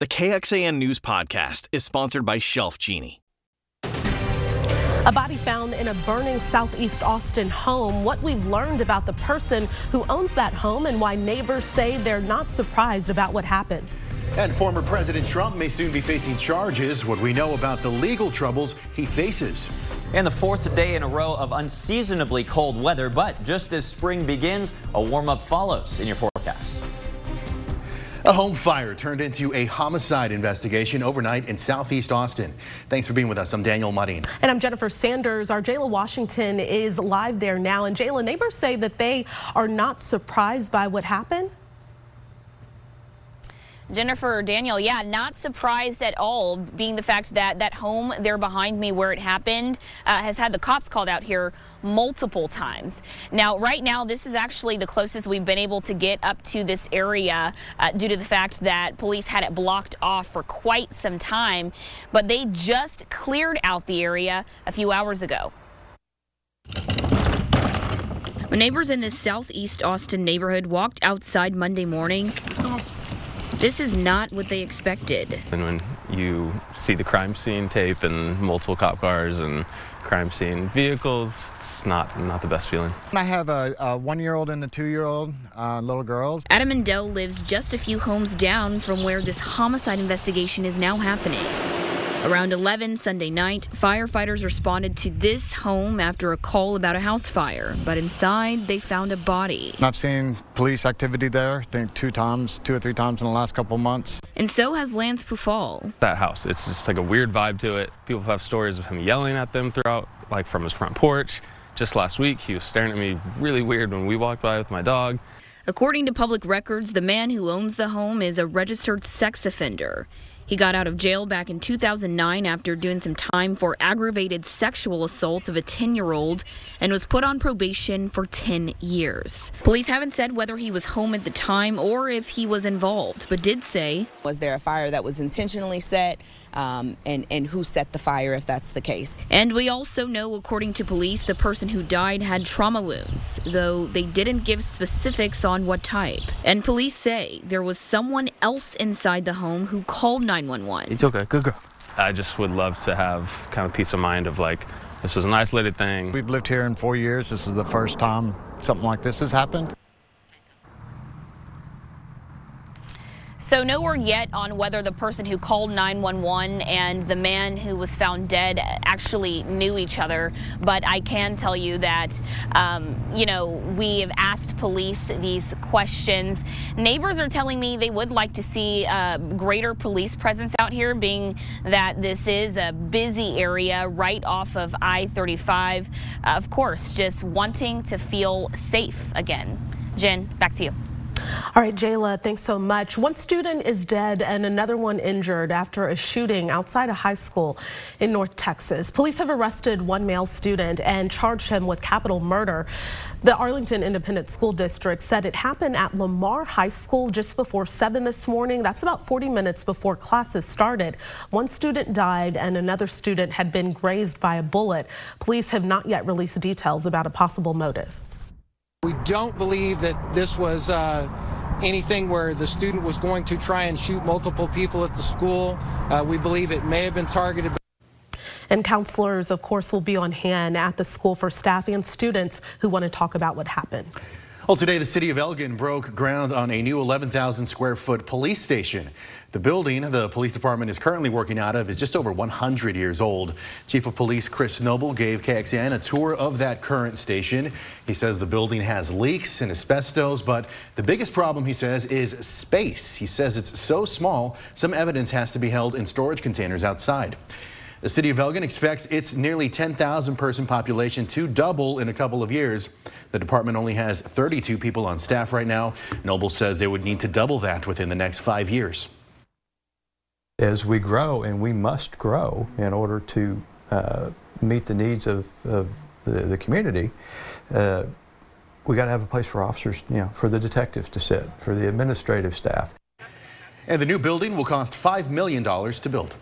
The KXAN News Podcast is sponsored by Shelf Genie. A body found in a burning southeast Austin home. What we've learned about the person who owns that home and why neighbors say they're not surprised about what happened. And former President Trump may soon be facing charges. What we know about the legal troubles he faces. And the fourth day in a row of unseasonably cold weather, but just as spring begins, a warm up follows in your forecast. A home fire turned into a homicide investigation overnight in southeast Austin. Thanks for being with us. I'm Daniel Marin. And I'm Jennifer Sanders. Our Jayla Washington is live there now. And Jayla, neighbors say that they are not surprised by what happened. Jennifer Daniel, yeah, not surprised at all, being the fact that that home there behind me where it happened uh, has had the cops called out here multiple times. Now, right now, this is actually the closest we've been able to get up to this area uh, due to the fact that police had it blocked off for quite some time, but they just cleared out the area a few hours ago. When neighbors in this southeast Austin neighborhood walked outside Monday morning, this is not what they expected. And when you see the crime scene tape and multiple cop cars and crime scene vehicles, it's not not the best feeling. I have a, a one-year-old and a two-year-old uh, little girls. Adam Mendel lives just a few homes down from where this homicide investigation is now happening. Around 11 Sunday night, firefighters responded to this home after a call about a house fire, but inside they found a body. I've seen police activity there, I think two times, two or three times in the last couple months. And so has Lance Pufall. That house, it's just like a weird vibe to it. People have stories of him yelling at them throughout, like from his front porch. Just last week, he was staring at me really weird when we walked by with my dog. According to public records, the man who owns the home is a registered sex offender. He got out of jail back in 2009 after doing some time for aggravated sexual assault of a 10 year old and was put on probation for 10 years. Police haven't said whether he was home at the time or if he was involved, but did say Was there a fire that was intentionally set? Um, and, and who set the fire if that's the case. And we also know, according to police, the person who died had trauma wounds, though they didn't give specifics on what type. And police say there was someone else inside the home who called 911. It's okay, good girl. I just would love to have kind of peace of mind of like, this was an isolated thing. We've lived here in four years. This is the first time something like this has happened. So no word yet on whether the person who called 911 and the man who was found dead actually knew each other. But I can tell you that, um, you know, we have asked police these questions. Neighbors are telling me they would like to see a greater police presence out here, being that this is a busy area right off of I-35. Uh, of course, just wanting to feel safe again. Jen, back to you. All right, Jayla, thanks so much. One student is dead and another one injured after a shooting outside a high school in North Texas. Police have arrested one male student and charged him with capital murder. The Arlington Independent School District said it happened at Lamar High School just before 7 this morning. That's about 40 minutes before classes started. One student died and another student had been grazed by a bullet. Police have not yet released details about a possible motive. We don't believe that this was uh, anything where the student was going to try and shoot multiple people at the school. Uh, we believe it may have been targeted. And counselors, of course, will be on hand at the school for staff and students who want to talk about what happened. Well, today the city of Elgin broke ground on a new 11,000 square foot police station. The building the police department is currently working out of is just over 100 years old. Chief of Police Chris Noble gave KXAN a tour of that current station. He says the building has leaks and asbestos, but the biggest problem, he says, is space. He says it's so small, some evidence has to be held in storage containers outside. The city of Elgin expects its nearly 10,000 person population to double in a couple of years. The department only has 32 people on staff right now. Noble says they would need to double that within the next five years. As we grow, and we must grow in order to uh, meet the needs of, of the, the, community, uh, we got to have a place for officers, you know, for the detectives to sit, for the administrative staff. And the new building will cost $5 million to build.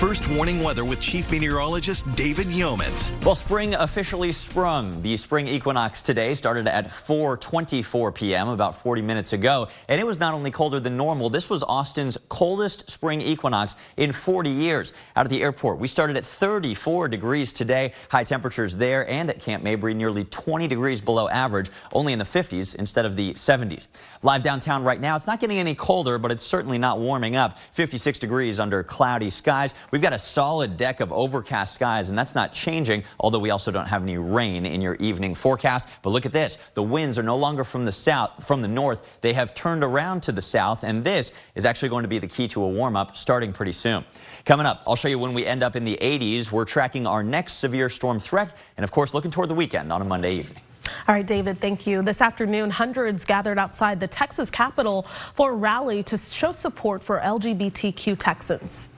First warning weather with Chief Meteorologist David Yeomans. Well, spring officially sprung. The spring equinox today started at 4:24 p.m. about 40 minutes ago, and it was not only colder than normal. This was Austin's coldest spring equinox in 40 years. Out at the airport, we started at 34 degrees today. High temperatures there and at Camp Mabry nearly 20 degrees below average, only in the 50s instead of the 70s. Live downtown right now, it's not getting any colder, but it's certainly not warming up. 56 degrees under cloudy skies. We've got a solid deck of overcast skies, and that's not changing, although we also don't have any rain in your evening forecast. But look at this. The winds are no longer from the south, from the north. They have turned around to the south, and this is actually going to be the key to a warm-up starting pretty soon. Coming up, I'll show you when we end up in the 80s. We're tracking our next severe storm threat, and of course, looking toward the weekend on a Monday evening. All right, David, thank you. This afternoon, hundreds gathered outside the Texas Capitol for a rally to show support for LGBTQ Texans.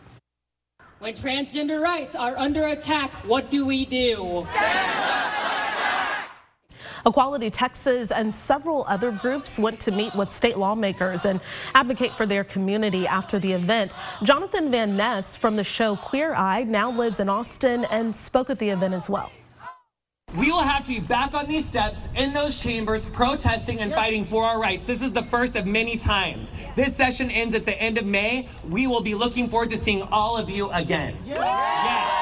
When transgender rights are under attack, what do we do? Equality Texas and several other groups went to meet with state lawmakers and advocate for their community after the event. Jonathan Van Ness from the show Queer Eye now lives in Austin and spoke at the event as well. We will have to be back on these steps in those chambers protesting and fighting for our rights. This is the first of many times. This session ends at the end of May. We will be looking forward to seeing all of you again. Yes.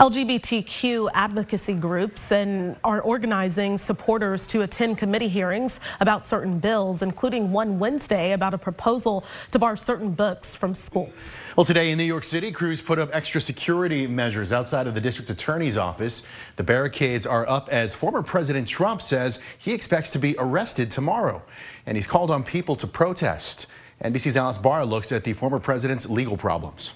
LGBTQ advocacy groups and are organizing supporters to attend committee hearings about certain bills, including one Wednesday about a proposal to bar certain books from schools. Well, today in New York City, crews put up extra security measures outside of the district attorney's office. The barricades are up as former President Trump says he expects to be arrested tomorrow, and he's called on people to protest. NBC's Alice Barr looks at the former president's legal problems.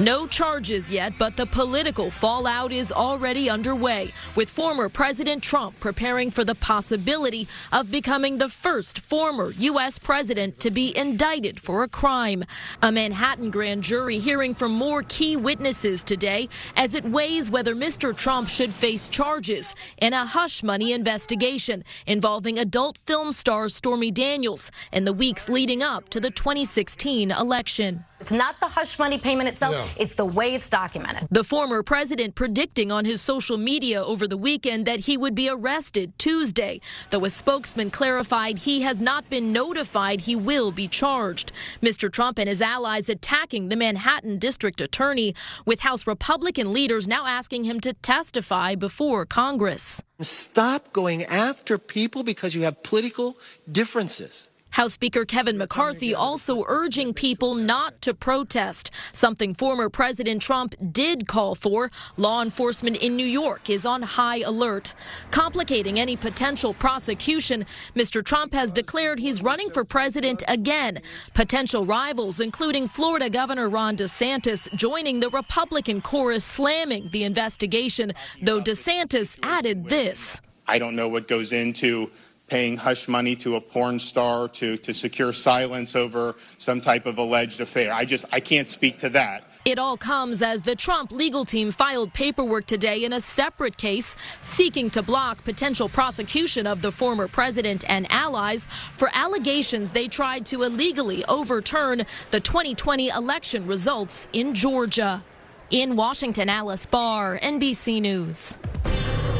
No charges yet, but the political fallout is already underway, with former President Trump preparing for the possibility of becoming the first former U.S. president to be indicted for a crime. A Manhattan grand jury hearing from more key witnesses today as it weighs whether Mr. Trump should face charges in a hush money investigation involving adult film star Stormy Daniels in the weeks leading up to the 2016 election. It's not the hush money payment itself, no. it's the way it's documented. The former president predicting on his social media over the weekend that he would be arrested Tuesday, though a spokesman clarified he has not been notified he will be charged. Mr. Trump and his allies attacking the Manhattan district attorney, with House Republican leaders now asking him to testify before Congress. Stop going after people because you have political differences. House Speaker Kevin McCarthy also urging people not to protest, something former President Trump did call for. Law enforcement in New York is on high alert. Complicating any potential prosecution, Mr. Trump has declared he's running for president again. Potential rivals, including Florida Governor Ron DeSantis, joining the Republican chorus slamming the investigation, though DeSantis added this. I don't know what goes into paying hush money to a porn star to, to secure silence over some type of alleged affair. I just, I can't speak to that. It all comes as the Trump legal team filed paperwork today in a separate case seeking to block potential prosecution of the former president and allies for allegations they tried to illegally overturn the 2020 election results in Georgia. In Washington, Alice Barr, NBC News.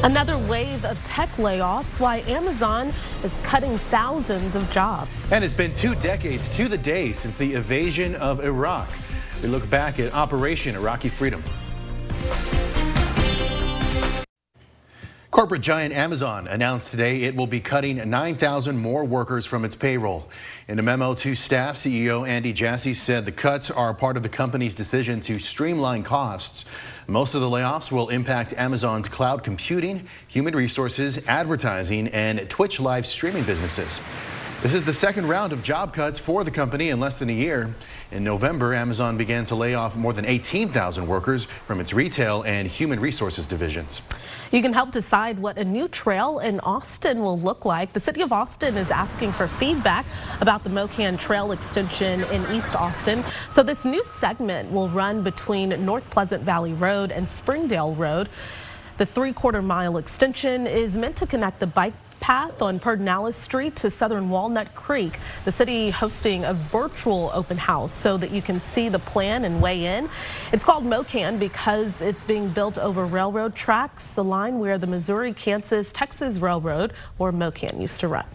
Another wave of tech layoffs why Amazon is cutting thousands of jobs. And it's been two decades to the day since the invasion of Iraq. We look back at Operation Iraqi Freedom. Corporate giant Amazon announced today it will be cutting 9,000 more workers from its payroll. In a memo to staff, CEO Andy Jassy said the cuts are part of the company's decision to streamline costs. Most of the layoffs will impact Amazon's cloud computing, human resources, advertising, and Twitch live streaming businesses. This is the second round of job cuts for the company in less than a year. In November, Amazon began to lay off more than 18,000 workers from its retail and human resources divisions. You can help decide what a new trail in Austin will look like. The city of Austin is asking for feedback about the MoKan Trail extension in East Austin. So this new segment will run between North Pleasant Valley Road and Springdale Road. The three quarter mile extension is meant to connect the bike path on Pedernales Street to southern Walnut Creek. The city hosting a virtual open house so that you can see the plan and weigh in. It's called MoKan because it's being built over railroad tracks, the line where the Missouri, Kansas, Texas Railroad, or MoKan, used to run.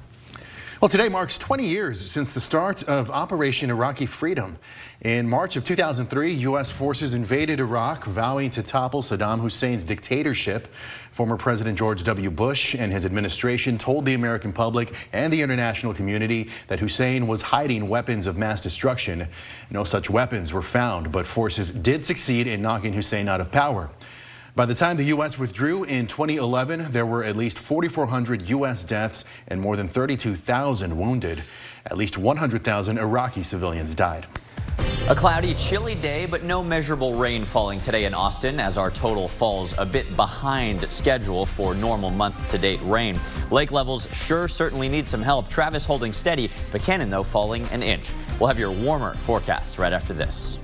Well, today marks 20 years since the start of Operation Iraqi Freedom. In March of 2003, U.S. forces invaded Iraq, vowing to topple Saddam Hussein's dictatorship. Former President George W. Bush and his administration told the American public and the international community that Hussein was hiding weapons of mass destruction. No such weapons were found, but forces did succeed in knocking Hussein out of power. By the time the U.S. withdrew in 2011, there were at least 4,400 U.S. deaths and more than 32,000 wounded. At least 100,000 Iraqi civilians died. A cloudy, chilly day, but no measurable rain falling today in Austin as our total falls a bit behind schedule for normal month-to-date rain. Lake levels sure certainly need some help. Travis holding steady, Buchanan, though, falling an inch. We'll have your warmer forecast right after this.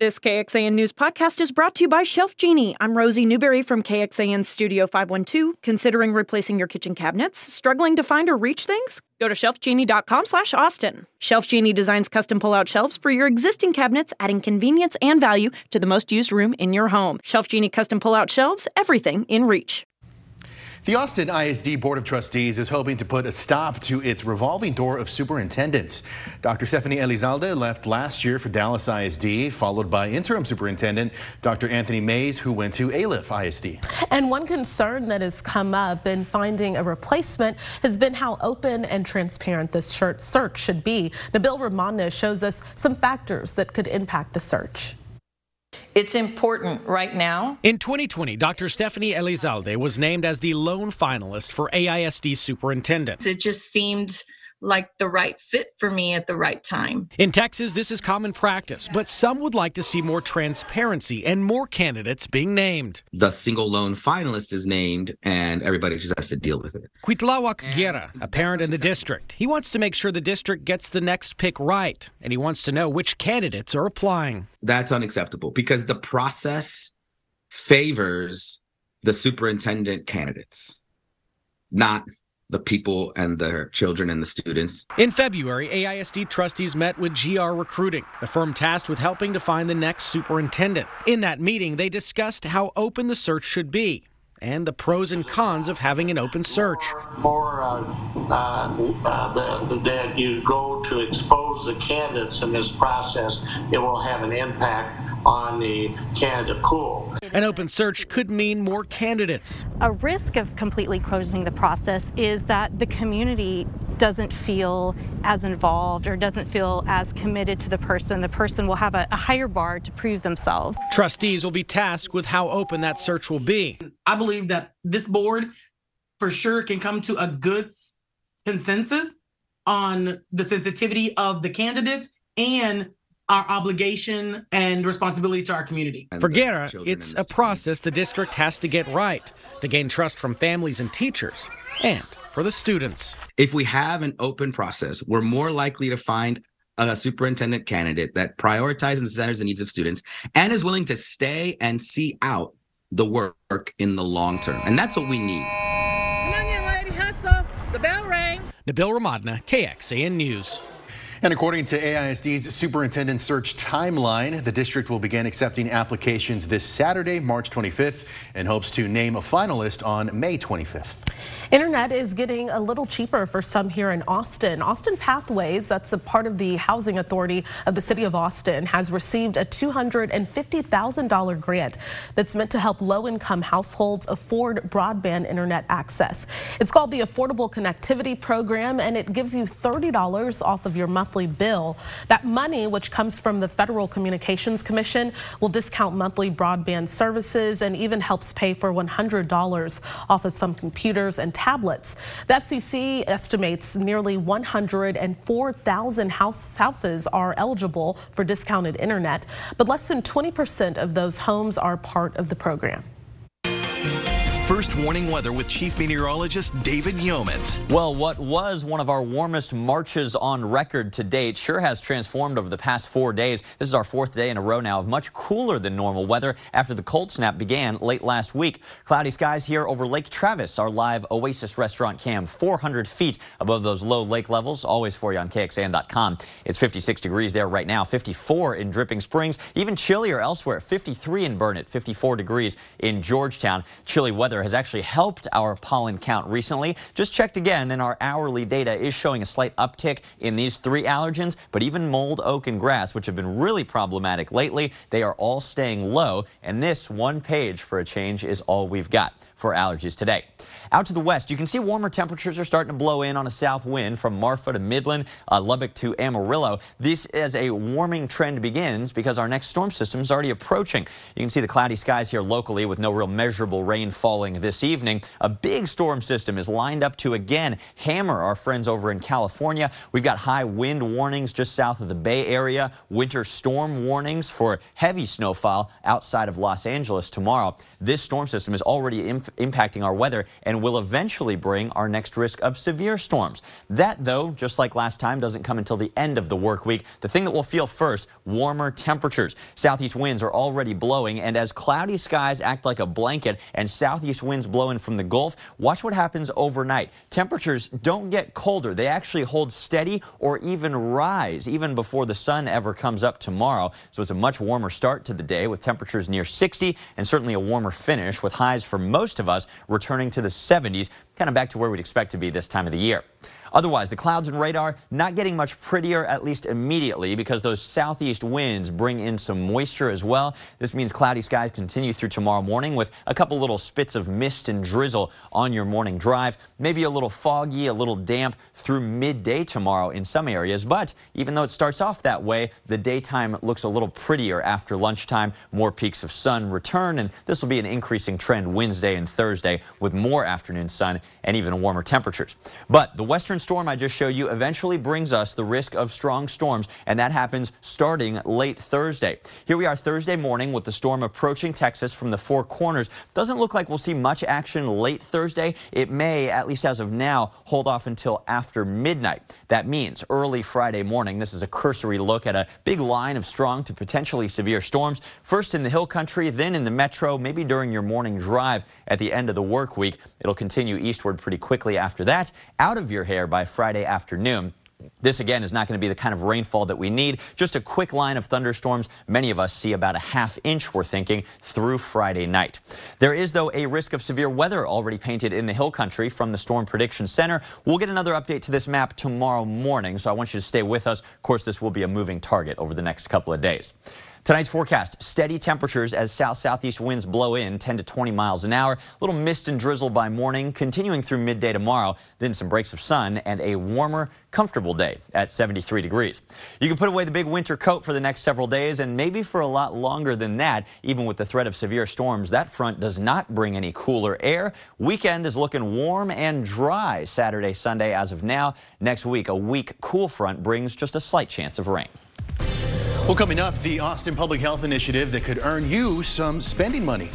This KXAN News podcast is brought to you by Shelf Genie. I'm Rosie Newberry from KXAN Studio 512. Considering replacing your kitchen cabinets? Struggling to find or reach things? Go to shelfgenie.com slash Austin. Shelf Genie designs custom pull-out shelves for your existing cabinets, adding convenience and value to the most used room in your home. Shelf Genie custom pull-out shelves, everything in reach. The Austin ISD Board of Trustees is hoping to put a stop to its revolving door of superintendents. Dr. Stephanie Elizalde left last year for Dallas ISD, followed by interim superintendent Dr. Anthony Mays, who went to Alief ISD. And one concern that has come up in finding a replacement has been how open and transparent this search should be. Nabil Remadna shows us some factors that could impact the search. It's important right now. In 2020, Dr. Stephanie Elizalde was named as the lone finalist for AISD superintendent. It just seemed like the right fit for me at the right time. In Texas, this is common practice, but some would like to see more transparency and more candidates being named. The single lone finalist is named, and everybody just has to deal with it. Cuitlahuac Guerra, a parent in the district. He wants to make sure the district gets the next pick right, and he wants to know which candidates are applying. That's unacceptable because the process favors the superintendent candidates, not the people and their children and the students. In February, AISD trustees met with GR Recruiting, the firm tasked with helping to find the next superintendent. In that meeting, they discussed how open the search should be and the pros and cons of having an open search. More uh, uh, uh, that you go to expose the candidates in this process, it will have an impact on the candidate pool. An open search could mean more candidates. A risk of completely closing the process is that the community doesn't feel as involved or doesn't feel as committed to the person. The person will have a, a higher bar to prove themselves. Trustees will be tasked with how open that search will be. I believe that this board for sure can come to a good consensus on the sensitivity of the candidates and our obligation and responsibility to our community. For Guerra, it's a process the district has to get right to gain trust from families and teachers and for the students. If we have an open process, we're more likely to find a superintendent candidate that prioritizes and centers the needs of students and is willing to stay and see out the work in the long term. And that's what we need. Come on, young lady, hustle. The bell rang. Nabil Remadna, KXAN News. And according to AISD's superintendent search timeline, the district will begin accepting applications this Saturday, March 25th, and hopes to name a finalist on May 25th. Internet is getting a little cheaper for some here in Austin. Austin Pathways, that's a part of the Housing Authority of the City of Austin, has received a $250,000 grant that's meant to help low-income households afford broadband internet access. It's called the Affordable Connectivity Program, and it gives you $30 off of your monthly bill. That money, which comes from the Federal Communications Commission, will discount monthly broadband services and even helps pay for $100 off of some computers and tablets. The FCC estimates nearly 104,000 house, houses are eligible for discounted internet, but less than 20% of those homes are part of the program. First warning weather with Chief Meteorologist David Yeomans. Well, what was one of our warmest Marches on record to date sure has transformed over the past four days. This is our fourth day in a row now of much cooler than normal weather after the cold snap began late last week. Cloudy skies here over Lake Travis, our live Oasis restaurant cam, 400 feet above those low lake levels. Always for you on KXAN.com. It's 56 degrees there right now, 54 in Dripping Springs, even chillier elsewhere, 53 in Burnet, 54 degrees in Georgetown. Chilly weather has actually helped our pollen count recently. Just checked again, and our hourly data is showing a slight uptick in these three allergens, but even mold, oak, and grass, which have been really problematic lately, they are all staying low, and this one page for a change is all we've got for allergies today. Out to the west, you can see warmer temperatures are starting to blow in on a south wind from Marfa to Midland, uh, Lubbock to Amarillo. This as a warming trend begins because our next storm system is already approaching. You can see the cloudy skies here locally with no real measurable rain falling this evening. A big storm system is lined up to again hammer our friends over in California. We've got high wind warnings just south of the Bay Area, winter storm warnings for heavy snowfall outside of Los Angeles tomorrow. This storm system is already impacting our weather and will eventually bring our next risk of severe storms. That, though, just like last time, doesn't come until the end of the work week. The thing that we'll feel first, warmer temperatures. Southeast winds are already blowing, and as cloudy skies act like a blanket and southeast winds blowing from the Gulf, watch what happens overnight. Temperatures don't get colder. They actually hold steady or even rise even before the sun ever comes up tomorrow. So it's a much warmer start to the day with temperatures near 60 and certainly a warmer finish with highs for most of us returning to the 70s, kind of back to where we'd expect to be this time of the year. Otherwise, the clouds and radar not getting much prettier, at least immediately, because those southeast winds bring in some moisture as well. This means cloudy skies continue through tomorrow morning with a couple little spits of mist and drizzle on your morning drive. Maybe a little foggy, a little damp through midday tomorrow in some areas. But even though it starts off that way, the daytime looks a little prettier after lunchtime. More peaks of sun return, and this will be an increasing trend Wednesday and Thursday with more afternoon sun and even warmer temperatures. But the western storm I just showed you eventually brings us the risk of strong storms, and that happens starting late Thursday. Here we are Thursday morning with the storm approaching Texas from the Four Corners. Doesn't look like we'll see much action late Thursday. It may, at least as of now, hold off until after midnight. That means early Friday morning. This is a cursory look at a big line of strong to potentially severe storms. First in the hill country, then in the metro, maybe during your morning drive at the end of the work week. It'll continue eastward pretty quickly after that, out of your hair by Friday afternoon. This again is not going to be the kind of rainfall that we need. Just a quick line of thunderstorms. Many of us see about a half inch, we're thinking, through Friday night. There is, though, a risk of severe weather already painted in the hill country from the Storm Prediction Center. We'll get another update to this map tomorrow morning, so I want you to stay with us. Of course, this will be a moving target over the next couple of days. Tonight's forecast, steady temperatures as south-southeast winds blow in 10 to 20 miles an hour. A little mist and drizzle by morning, continuing through midday tomorrow. Then some breaks of sun and a warmer, comfortable day at 73 degrees. You can put away the big winter coat for the next several days and maybe for a lot longer than that, even with the threat of severe storms. That front does not bring any cooler air. Weekend is looking warm and dry Saturday, Sunday as of now. Next week, a weak cool front brings just a slight chance of rain. Well, coming up, the Austin Public Health Initiative that could earn you some spending money.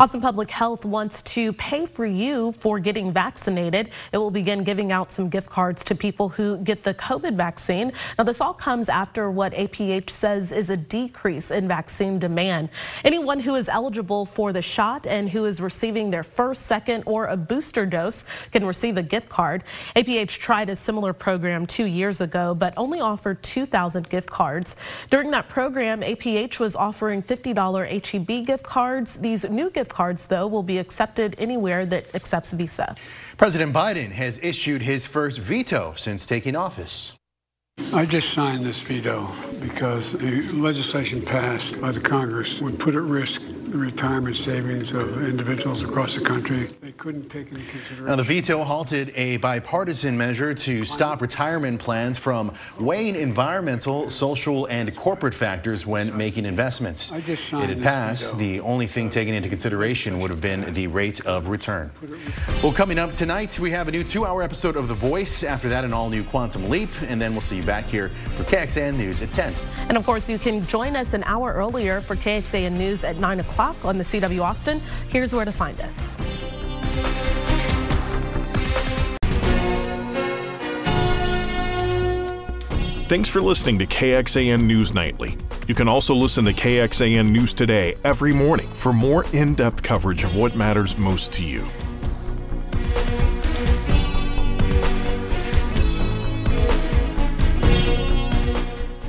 Austin Public Health wants to pay for you for getting vaccinated. It will begin giving out some gift cards to people who get the COVID vaccine. Now, this all comes after what APH says is a decrease in vaccine demand. Anyone who is eligible for the shot and who is receiving their first, second, or a booster dose can receive a gift card. APH tried a similar program two years ago, but only offered 2,000 gift cards. During that program, APH was offering $50 HEB gift cards. These new gift cards, though, will be accepted anywhere that accepts Visa. President Biden has issued his first veto since taking office. I just signed this veto because the legislation passed by the Congress would put at risk the retirement savings of individuals across the country. They couldn't take into consideration. Now, the veto halted a bipartisan measure to stop retirement plans from weighing environmental, social, and corporate factors when making investments. I just signed it had passed. The only thing taken into consideration would have been the rate of return. Well, coming up tonight, we have a new two-hour episode of The Voice. After that, an all-new Quantum Leap, and then we'll see you back here for KXAN News at 10. And of course, you can join us an hour earlier for KXAN News at 9 o'clock o'clock on the CW Austin. Here's where to find us. Thanks for listening to KXAN News Nightly. You can also listen to KXAN News Today every morning for more in depth coverage of what matters most to you.